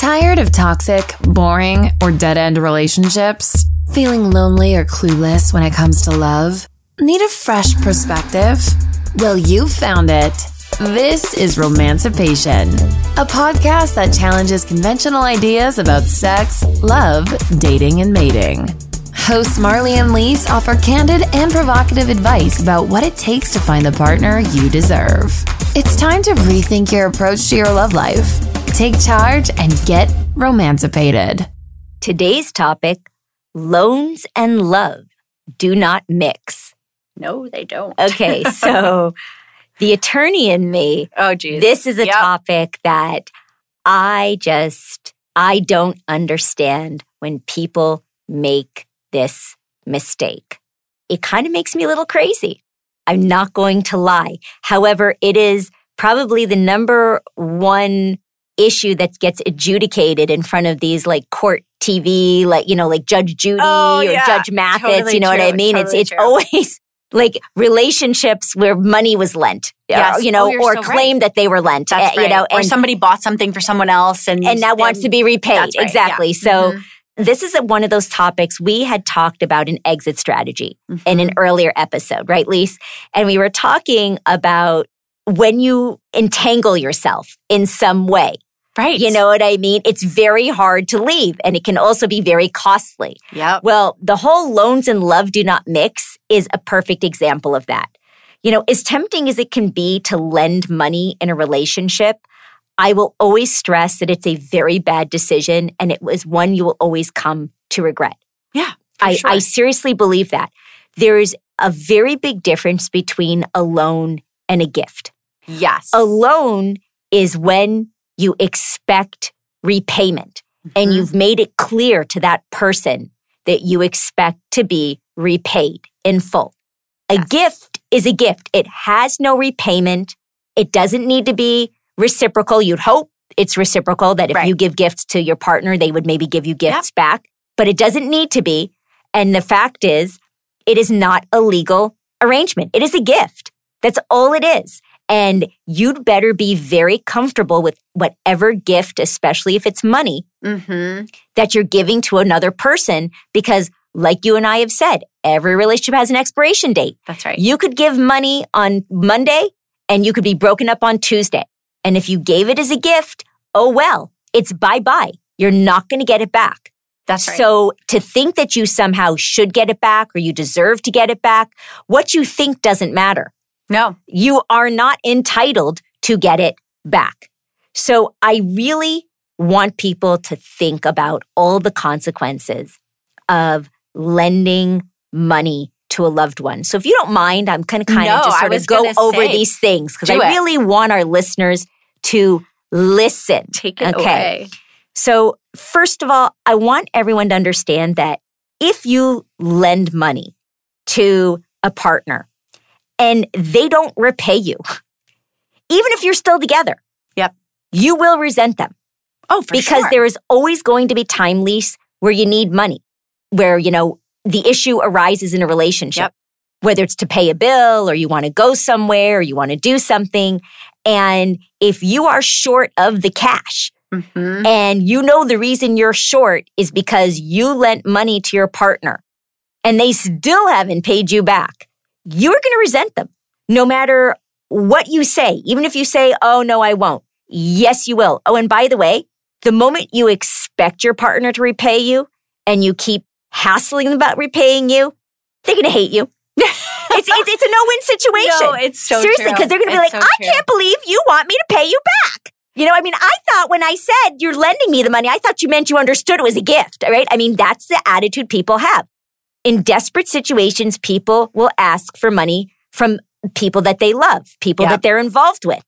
Tired of toxic, boring, or dead end relationships? Feeling lonely or clueless when it comes to love? Need a fresh perspective? Well, you found it. This is Romancipation, a podcast that challenges conventional ideas about sex, love, dating, and mating. Hosts Marlee and Lis offer candid and provocative advice about what it takes to find the partner you deserve. It's time to rethink your approach to your love life. Take charge and get romancipated. Today's topic loans and love do not mix. No, they don't. Okay, so the attorney in me, oh, geez. this is a Yep. topic that I just, I don't understand when people make this mistake. It kind of makes me a little crazy. I'm not going to lie. However, it is probably the number one issue that gets adjudicated in front of these like court TV, like, you know, like Judge Judy Oh, or yeah. Judge Mathis, Totally you know what I mean? Totally it's, it's true. always like relationships where money was lent, Yes. or, you know, Oh, or so right. claimed that they were lent, uh, you right. know, or somebody bought something for someone else and and now wants to be repaid. Right, exactly. yeah. So Mhm. this is a- one of those topics we had talked about an exit strategy in an earlier episode, right, Lis? And we were talking about when you entangle yourself in some way. Right. You know what I mean? It's very hard to leave and it can also be very costly. Yeah. Well, the whole loans and love do not mix is a perfect example of that. You know, as tempting as it can be to lend money in a relationship, I will always stress that it's a very bad decision and it was one you will always come to regret. Yeah. I, sure. I seriously believe that. There's a very big difference between a loan and a gift. yes. A loan is when you expect repayment and Mhm. you've made it clear to that person that you expect to be repaid in full. A Yes. gift is a gift. It has no repayment. It doesn't need to be reciprocal. You'd hope it's reciprocal that if Right. you give gifts to your partner, they would maybe give you gifts back, but it doesn't need to be. And the fact is, it is not a legal arrangement. It is a gift. That's all it is. And you'd better be very comfortable with whatever gift, especially if it's money, Mm-hmm. that you're giving to another person. Because, like you and I have said, every relationship has an expiration date. That's right. You could give money on Monday and you could be broken up on Tuesday. And if you gave it as a gift, oh well, it's bye bye. You're not going to get it back. That's right. So to think that you somehow should get it back or you deserve to get it back, what you think doesn't matter no. you are not entitled to get it back. So I really want people to think about all the consequences of lending money to a loved one. So if you don't mind, I'm going to kind No, of just sort of go over say, these things because I it. really want our listeners to listen. Take it Okay. away. So, first of all, I want everyone to understand that if you lend money to a partner and they don't repay you, even if you're still together, Yep. you will resent them Oh, for because sure. there is always going to be time Lis where you need money, where, you know, the issue arises in a relationship, Yep. whether it's to pay a bill or you want to go somewhere or you want to do something. And if you are short of the cash, Mhm. and you know the reason you're short is because you lent money to your partner and they still haven't paid you back, you're going to resent them no matter what you say. Even if you say, oh, no, I won't. Yes, you will. Oh, and by the way, the moment you expect your partner to repay you and you keep hassling them about repaying you, they're going to hate you. it's, it's, it's a no win situation. No, it's so Seriously, because they're going to be It's like, so I true. can't believe you want me to pay you back. You know, I mean, I thought when I said you're lending me the money, I thought you meant you understood it was a gift, right? I mean, that's the attitude people have. In desperate situations, people will ask for money from people that they love, people Yeah. that they're involved with.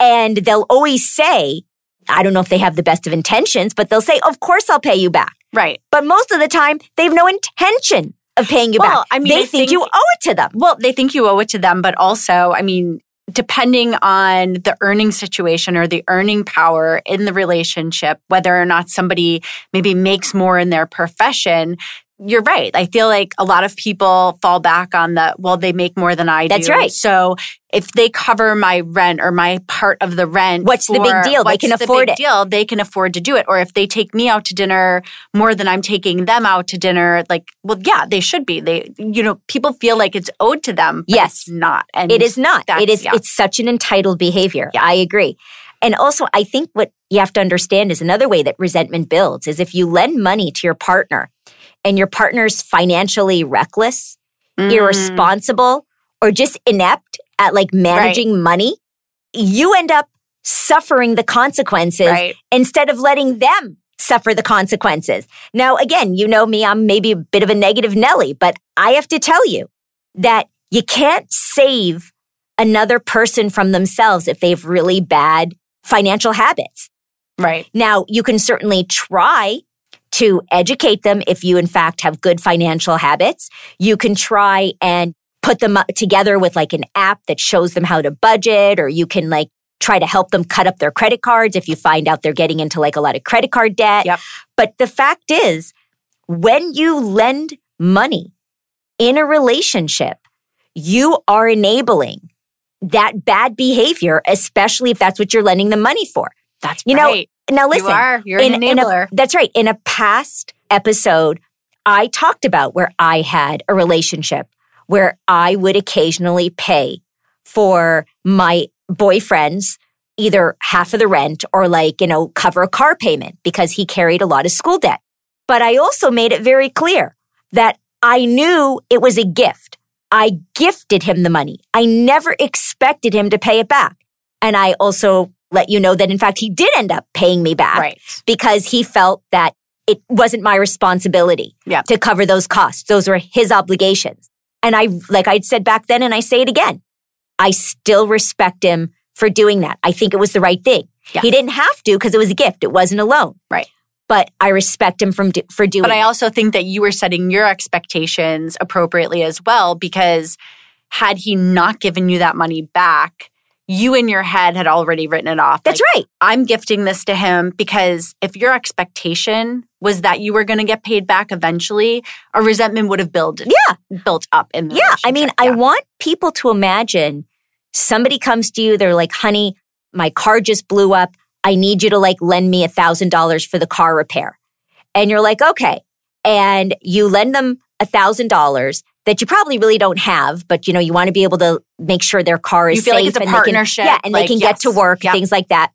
And they'll always say, I don't know if they have the best of intentions, but they'll say, Of course I'll pay you back. Right. But most of the time, they have no intention of paying you Well, back. I mean, they I think, think- you owe it to them. Well, they think you owe it to them, but also, I mean, depending on the earning situation or the earning power in the relationship, whether or not somebody maybe makes more in their profession, you're right. I feel like a lot of people fall back on the, well, they make more than I do. That's right. So if they cover my rent or my part of the rent, What's the big deal? They can the afford big it. Deal, they can afford to do it. Or if they take me out to dinner more than I'm taking them out to dinner, like, well, yeah, they should be. They, you know, people feel like it's owed to them. Yes. it's not. And It is not. It that's- is. yeah. It's such an entitled behavior. Yeah. I agree. And also, I think what you have to understand is another way that resentment builds is if you lend money to your partner and your partner's financially reckless, Mm. irresponsible, or just inept at like managing money, you end up suffering the consequences Right. instead of letting them suffer the consequences. Now, again, you know me, I'm maybe a bit of a negative Nelly, but I have to tell you that you can't save another person from themselves if they have really bad financial habits. Right. Now, you can certainly try to educate them if you, in fact, have good financial habits. You can try and put them together with like an app that shows them how to budget, or you can like try to help them cut up their credit cards if you find out they're getting into like a lot of credit card debt. Yep. But the fact is, when you lend money in a relationship, you are enabling that bad behavior, especially if that's what you're lending the money for. That's You know, right. Now listen, you are. You're an in a- enabler. that's right. In a past episode, I talked about where I had a relationship where I would occasionally pay for my boyfriend's either half of the rent or like, you know, cover a car payment because he carried a lot of school debt. But I also made it very clear that I knew it was a gift. I gifted him the money. I never expected him to pay it back. And I also let you know that in fact he did end up paying me back right. because he felt that it wasn't my responsibility to cover those costs. Those were his obligations. And I, like I'd said back then, and I say it again, I still respect him for doing that. I think it was the right thing. Yeah. He didn't have to because it was a gift. It wasn't a loan. Right. But I respect him from do, for doing it. But I it. also think that you were setting your expectations appropriately as well, because had he not given you that money back, you in your head had already written it off. That's Like, right. I'm gifting this to him because if your expectation was that you were going to get paid back eventually, a resentment would have built Yeah. built up in the Yeah. I mean, relationship. I want people to imagine somebody comes to you, they're like, honey, my car just blew up. I need you to like lend me a thousand dollars for the car repair. And you're like, okay. And you lend them a thousand dollars that you probably really don't have, but you know, you want to be able to make sure their car is You feel safe like it's a and they can- yeah, and they like, can get to work, Yep. things like that.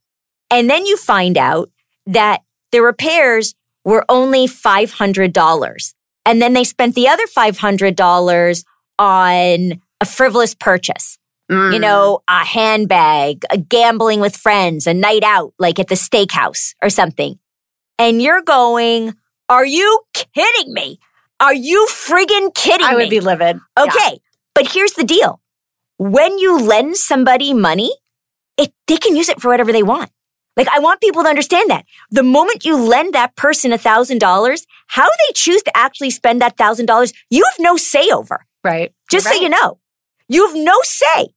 And then you find out that the repairs were only $500. And then they spent the other $500 on a frivolous purchase. Mm. You know, a handbag, a gambling with friends, a night out, like at the steakhouse or something. And you're going, are you kidding me? Are you friggin' kidding I me? I would be livid. Yeah. Okay. But here's the deal. When you lend somebody money, it, they can use it for whatever they want. Like, I want people to understand that. The moment you lend that person a thousand dollars, how they choose to actually spend that thousand dollars, you have no say over. Right. Just so you know, you have no say.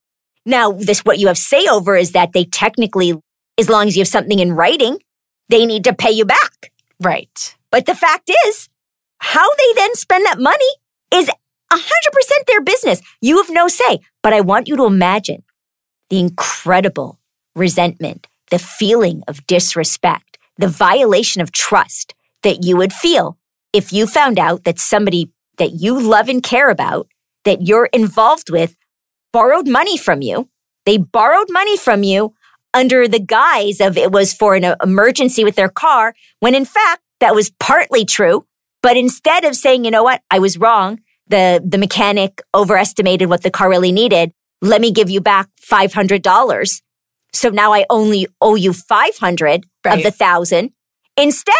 Now, this, what you have say over is that they technically, as long as you have something in writing, they need to pay you back. Right. But the fact is, how they then spend that money is 100% their business. You have no say. But I want you to imagine the incredible resentment, the feeling of disrespect, the violation of trust that you would feel if you found out that somebody that you love and care about, that you're involved with, borrowed money from you. They borrowed money from you under the guise of it was for an emergency with their car, when in fact that was partly true. But instead of saying, you know what, I was wrong, the, the mechanic overestimated what the car really needed. Let me give you back $500. So now I only owe you 500 of the thousand. Instead,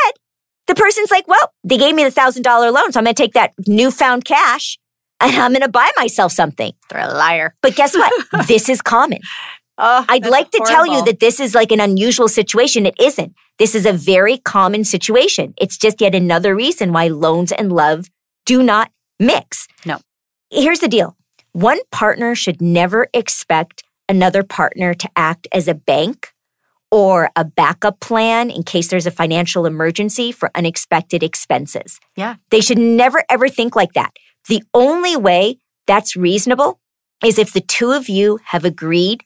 the person's like, well, they gave me the thousand dollar loan. So I'm going to take that newfound cash and I'm going to buy myself something. They're a liar. But guess what? this is common. Oh, I'd like to tell you that this is like an unusual situation. It isn't. This is a very common situation. It's just yet another reason why loans and love do not mix. No. Here's the deal. One partner should never expect another partner to act as a bank or a backup plan in case there's a financial emergency for unexpected expenses. Yeah. They should never ever think like that. The only way that's reasonable is if the two of you have agreed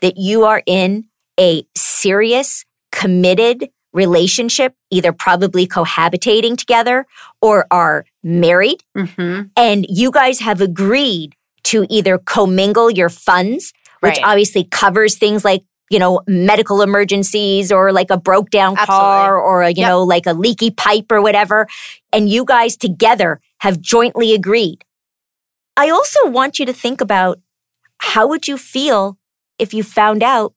that you are in a serious, committed relationship, either probably cohabitating together or are married, Mm-hmm. and you guys have agreed to either commingle your funds, which Right. obviously covers things like you know medical emergencies or like a broke down car Absolutely. or a, you Yep. know like a leaky pipe or whatever and you guys together have jointly agreed i also want you to think about how would you feel if you found out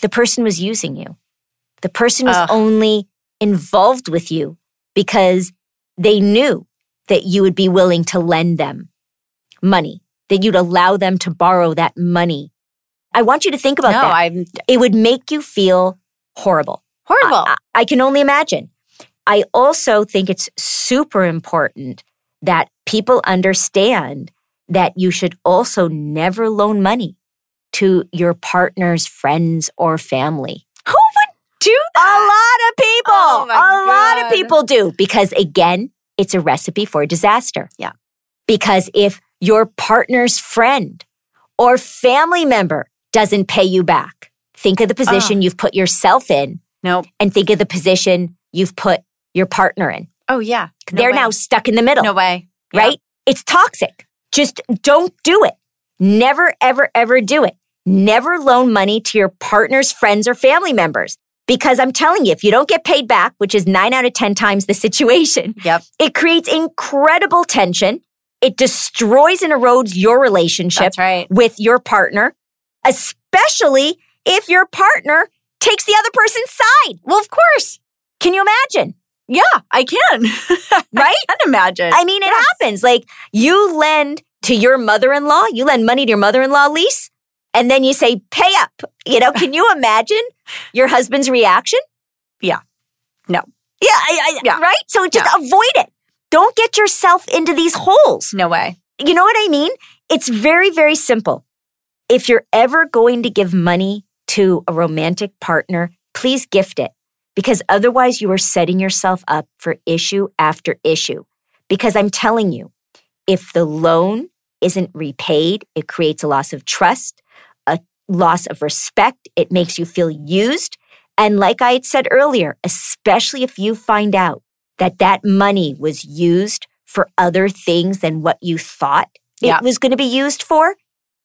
the person was using you the person was Ugh. only involved with you because they knew that you would be willing to lend them money, that you'd allow them to borrow that money. I want you to think about no, that. I'm it would make you feel horrible. horrible. I, I can only imagine. I also think it's super important that people understand that you should also never loan money to your partner's friends or family. Do A lot of people, Oh a lot of people do because again, it's a recipe for disaster. Yeah. Because if your partner's friend or family member doesn't pay you back, think of the position you've put yourself in Nope. and think of the position you've put your partner in. Oh yeah. No They're way. now stuck in the middle, no way. Yeah. right? It's toxic. Just don't do it. Never, ever, ever do it. Never loan money to your partner's friends or family members. Because I'm telling you, if you don't get paid back, which is nine out of 10 times the situation, Yep. it creates incredible tension. It destroys and erodes your relationship right. with your partner, especially if your partner takes the other person's side. Well, of course. Can you imagine? Yeah, I can. Right? I can imagine. I mean, it Yes. happens. Like you lend to your mother-in-law, you lend money to your mother-in-law Lis, and then you say, pay up. You know, can you imagine your husband's reaction? Yeah. No. Yeah, I, I, Yeah. right? So just avoid it. Don't get yourself into these holes. No way. You know what I mean? It's very, very simple. If you're ever going to give money to a romantic partner, please gift it because otherwise you are setting yourself up for issue after issue. Because I'm telling you, if the loan isn't repaid, it creates a loss of trust, loss of respect. It makes you feel used. And like I had said earlier, especially if you find out that that money was used for other things than what you thought Yeah. it was going to be used for,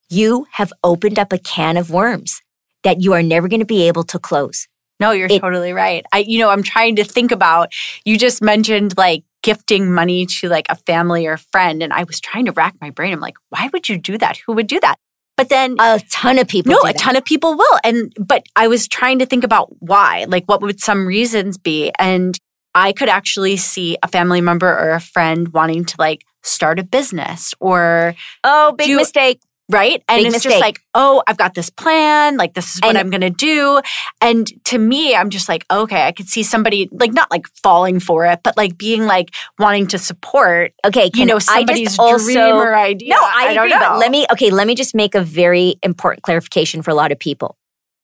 you have opened up a can of worms that you are never going to be able to close. No, you're It- totally right. I, you know, I'm trying to think about, you just mentioned like gifting money to like a family or friend. And I was trying to rack my brain. I'm like, why would you do that? Who would do that? But then A ton of people. no, do a ton of people will. And, but I was trying to think about why, like what would some reasons be? And I could actually see a family member or a friend wanting to like start a business or, Oh, big Do- mistake. Right? And Big it's mistake. just like, oh, I've got this plan. Like, this is what And- I'm going to do. And to me, I'm just like, okay, I could see somebody like not like falling for it, but like being like wanting to support, Okay, you know, I somebody's also, dream or idea. No, I, don't agree. know. But let me okay, let me just make a very important clarification for a lot of people.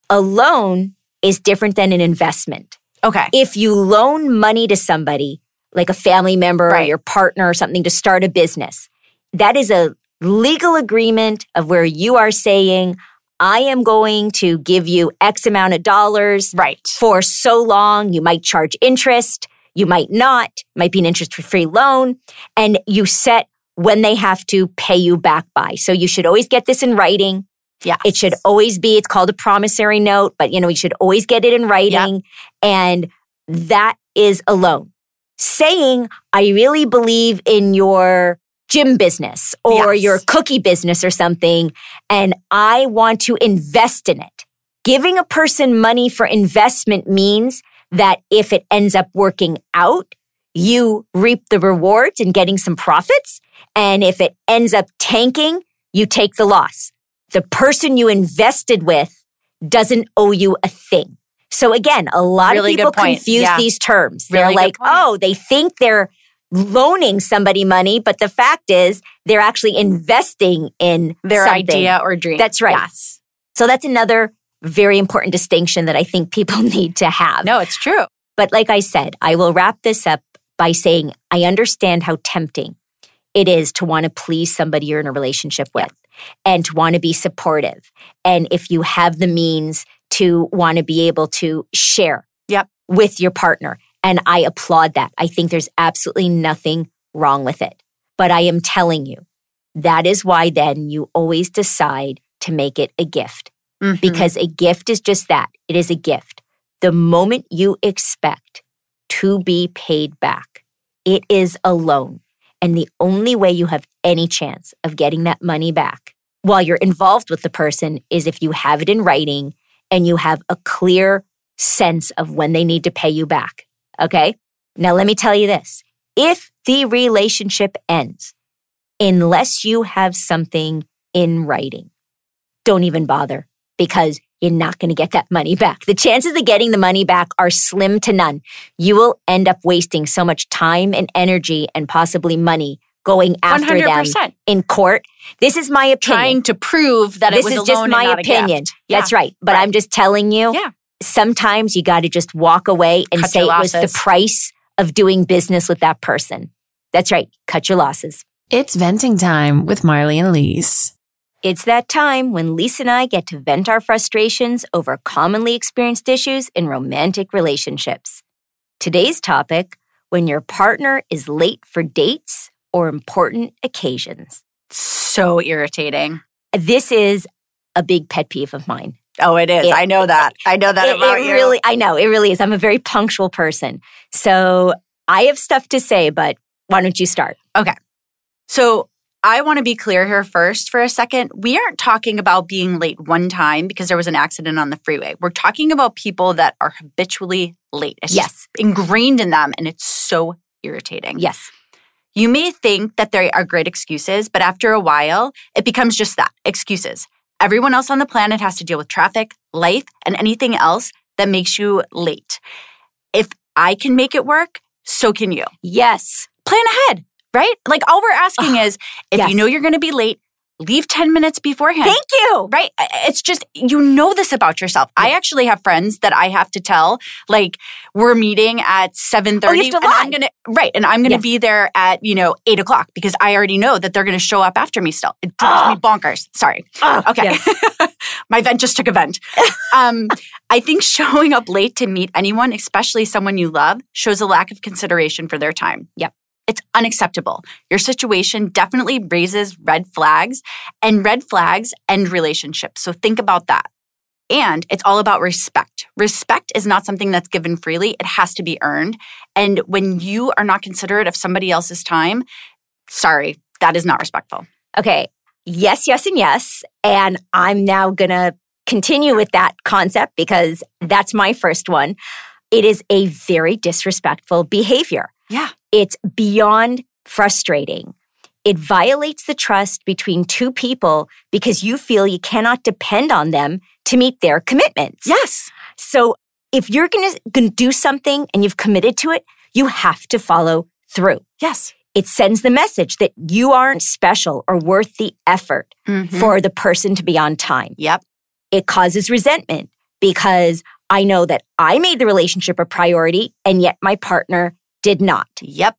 A loan is different than an investment. okay. If you loan money to somebody, like a family member or your partner or something to start a business, that is a legal agreement of where you are saying, I am going to give you X amount of dollars Right. for so long. You might charge interest. You might not. It might be an interest free loan. And you set when they have to pay you back by. So you should always get this in writing. Yeah. It should always be, it's called a promissory note, but you know, you should always get it in writing. And that is a loan. Saying, I really believe in your gym business or Yes. your cookie business or something, and I want to invest in it. Giving a person money for investment means that if it ends up working out, you reap the rewards and getting some profits. And if it ends up tanking, you take the loss. The person you invested with doesn't owe you a thing. So again, a lot Really of people confuse Yeah. these terms. They're like, oh, they think they're loaning somebody money, but the fact is they're actually investing in Their something. idea or dream. That's right. Yes. So that's another very important distinction that I think people need to have. No, it's true. But like I said, I will wrap this up by saying I understand how tempting it is to want to please somebody you're in a relationship with and to want to be supportive. And if you have the means to want to be able to share Yep. with your partner. And I applaud that. I think there's absolutely nothing wrong with it. But I am telling you, that is why then you always decide to make it a gift Mhm. because a gift is just that it is a gift. The moment you expect to be paid back, it is a loan. And the only way you have any chance of getting that money back while you're involved with the person is if you have it in writing and you have a clear sense of when they need to pay you back. Okay. Now, let me tell you this if the relationship ends, unless you have something in writing, don't even bother because you're not going to get that money back. The chances of getting the money back are slim to none. You will end up wasting so much time and energy and possibly money going after them 100%. in court. This is my opinion. Trying to prove that this it was is a just loan my and not a opinion. gift. Yeah. That's right. But Right. I'm just telling you. Yeah. Sometimes you got to just walk away and Cut say your it was the price of doing business with that person. That's right. Cut your losses. It's venting time with Marlee and Lis. It's that time when Lisa and I get to vent our frustrations over commonly experienced issues in romantic relationships. Today's topic when your partner is late for dates or important occasions. So irritating. This is a big pet peeve of mine. Oh, it is. It- I know that. I know that it, about it you. really, I know, it really is. I'm a very punctual person. So I have stuff to say, but why don't you start? Okay. So I want to be clear here first for a second. We aren't talking about being late one time because there was an accident on the freeway. We're talking about people that are habitually late. It's Yes. just ingrained in them and it's so irritating. Yes. You may think that there are great excuses, but after a while, it becomes just that excuses. Everyone else on the planet has to deal with traffic, life, and anything else that makes you late. If I can make it work, so can you. Yes. Plan ahead, right? Like all we're asking is if yes. you know you're going to be late, leave 10 minutes beforehand. Thank you. Right. It's just, you know this about yourself. I actually have friends that I have to tell, like, we're meeting at 7.30. Oh, you have to and. I'm going to, right. And I'm going to Yes. be there at, you know, 8 o'clock because I already know that they're going to show up after me still. It drives me bonkers. Sorry. Ah, Okay. yes. My vent just took a vent. um, I think showing up late to meet anyone, especially someone you love, shows a lack of consideration for their time. Yep. It's unacceptable. Your situation definitely raises red flags, and red flags end relationships. So think about that. And it's all about respect. Respect is not something that's given freely, it has to be earned. And when you are not considerate of somebody else's time, sorry, that is not respectful. Okay. Yes, yes, and yes. And I'm now going to continue with that concept because that's my first one. It is a very disrespectful behavior. Yeah. It's beyond frustrating. It violates the trust between two people because you feel you cannot depend on them to meet their commitments. Yes. So if you're going to do something and you've committed to it, you have to follow through. Yes. It sends the message that you aren't special or worth the effort Mhm. for the person to be on time. Yep. It causes resentment because I know that I made the relationship a priority and yet my partner did not. Yep.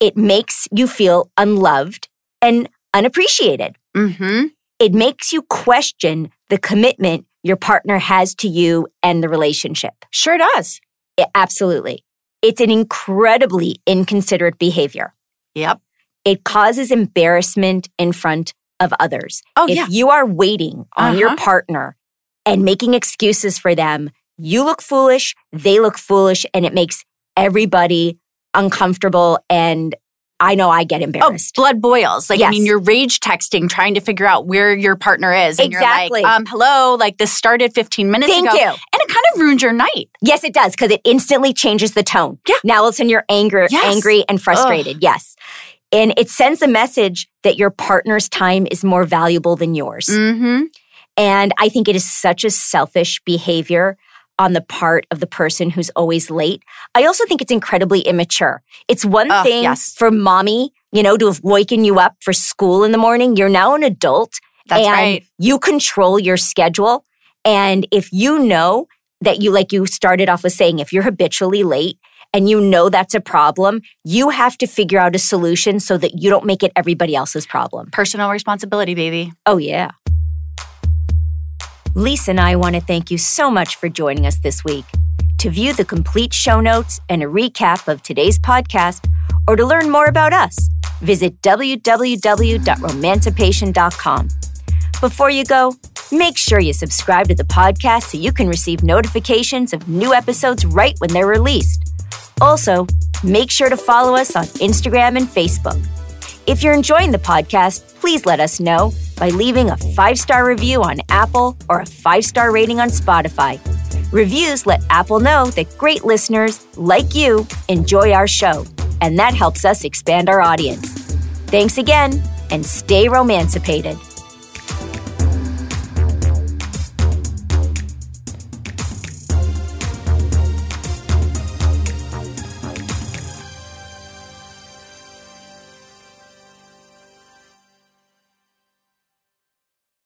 It makes you feel unloved and unappreciated. Mm-hmm. It makes you question the commitment your partner has to you and the relationship. Sure does. It- absolutely. It's an incredibly inconsiderate behavior. Yep. It causes embarrassment in front of others. Oh, if yeah. you are waiting on your Uh-huh. partner and making excuses for them, you look foolish, they look foolish, and it makes everybody uncomfortable. And I know I get embarrassed. Oh, embarrassed. blood boils. Like, I mean, you're rage texting, trying to figure out where your partner is. And Exactly. you're like, um, hello, like this started 15 minutes Thank ago. you. And it kind of ruins your night. Yes, it does because it instantly changes the tone. Yeah. Now all of a sudden you're angry, Yes. angry and frustrated. Yes. And it sends a message that your partner's time is more valuable than yours. Mm-hmm. And I think it is such a selfish behavior on the part of the person who's always late. I also think it's incredibly immature. It's one Oh, thing yes. for mommy, you know, to have woken you up for school in the morning. You're now an adult That's and right. you control your schedule. And if you know that you, like you started off with saying, if you're habitually late and you know that's a problem, you have to figure out a solution so that you don't make it everybody else's problem. Personal responsibility, baby. Oh, yeah. Lisa and I want to thank you so much for joining us this week. To view the complete show notes and a recap of today's podcast, or to learn more about us, visit www.romancipation.com. Before you go, make sure you subscribe to the podcast so you can receive notifications of new episodes right when they're released. Also, make sure to follow us on Instagram and Facebook. If you're enjoying the podcast, please let us know by leaving a five star review on Apple or a five star rating on Spotify. Reviews let Apple know that great listeners like you enjoy our show, and that helps us expand our audience. Thanks again, and stay romancipated.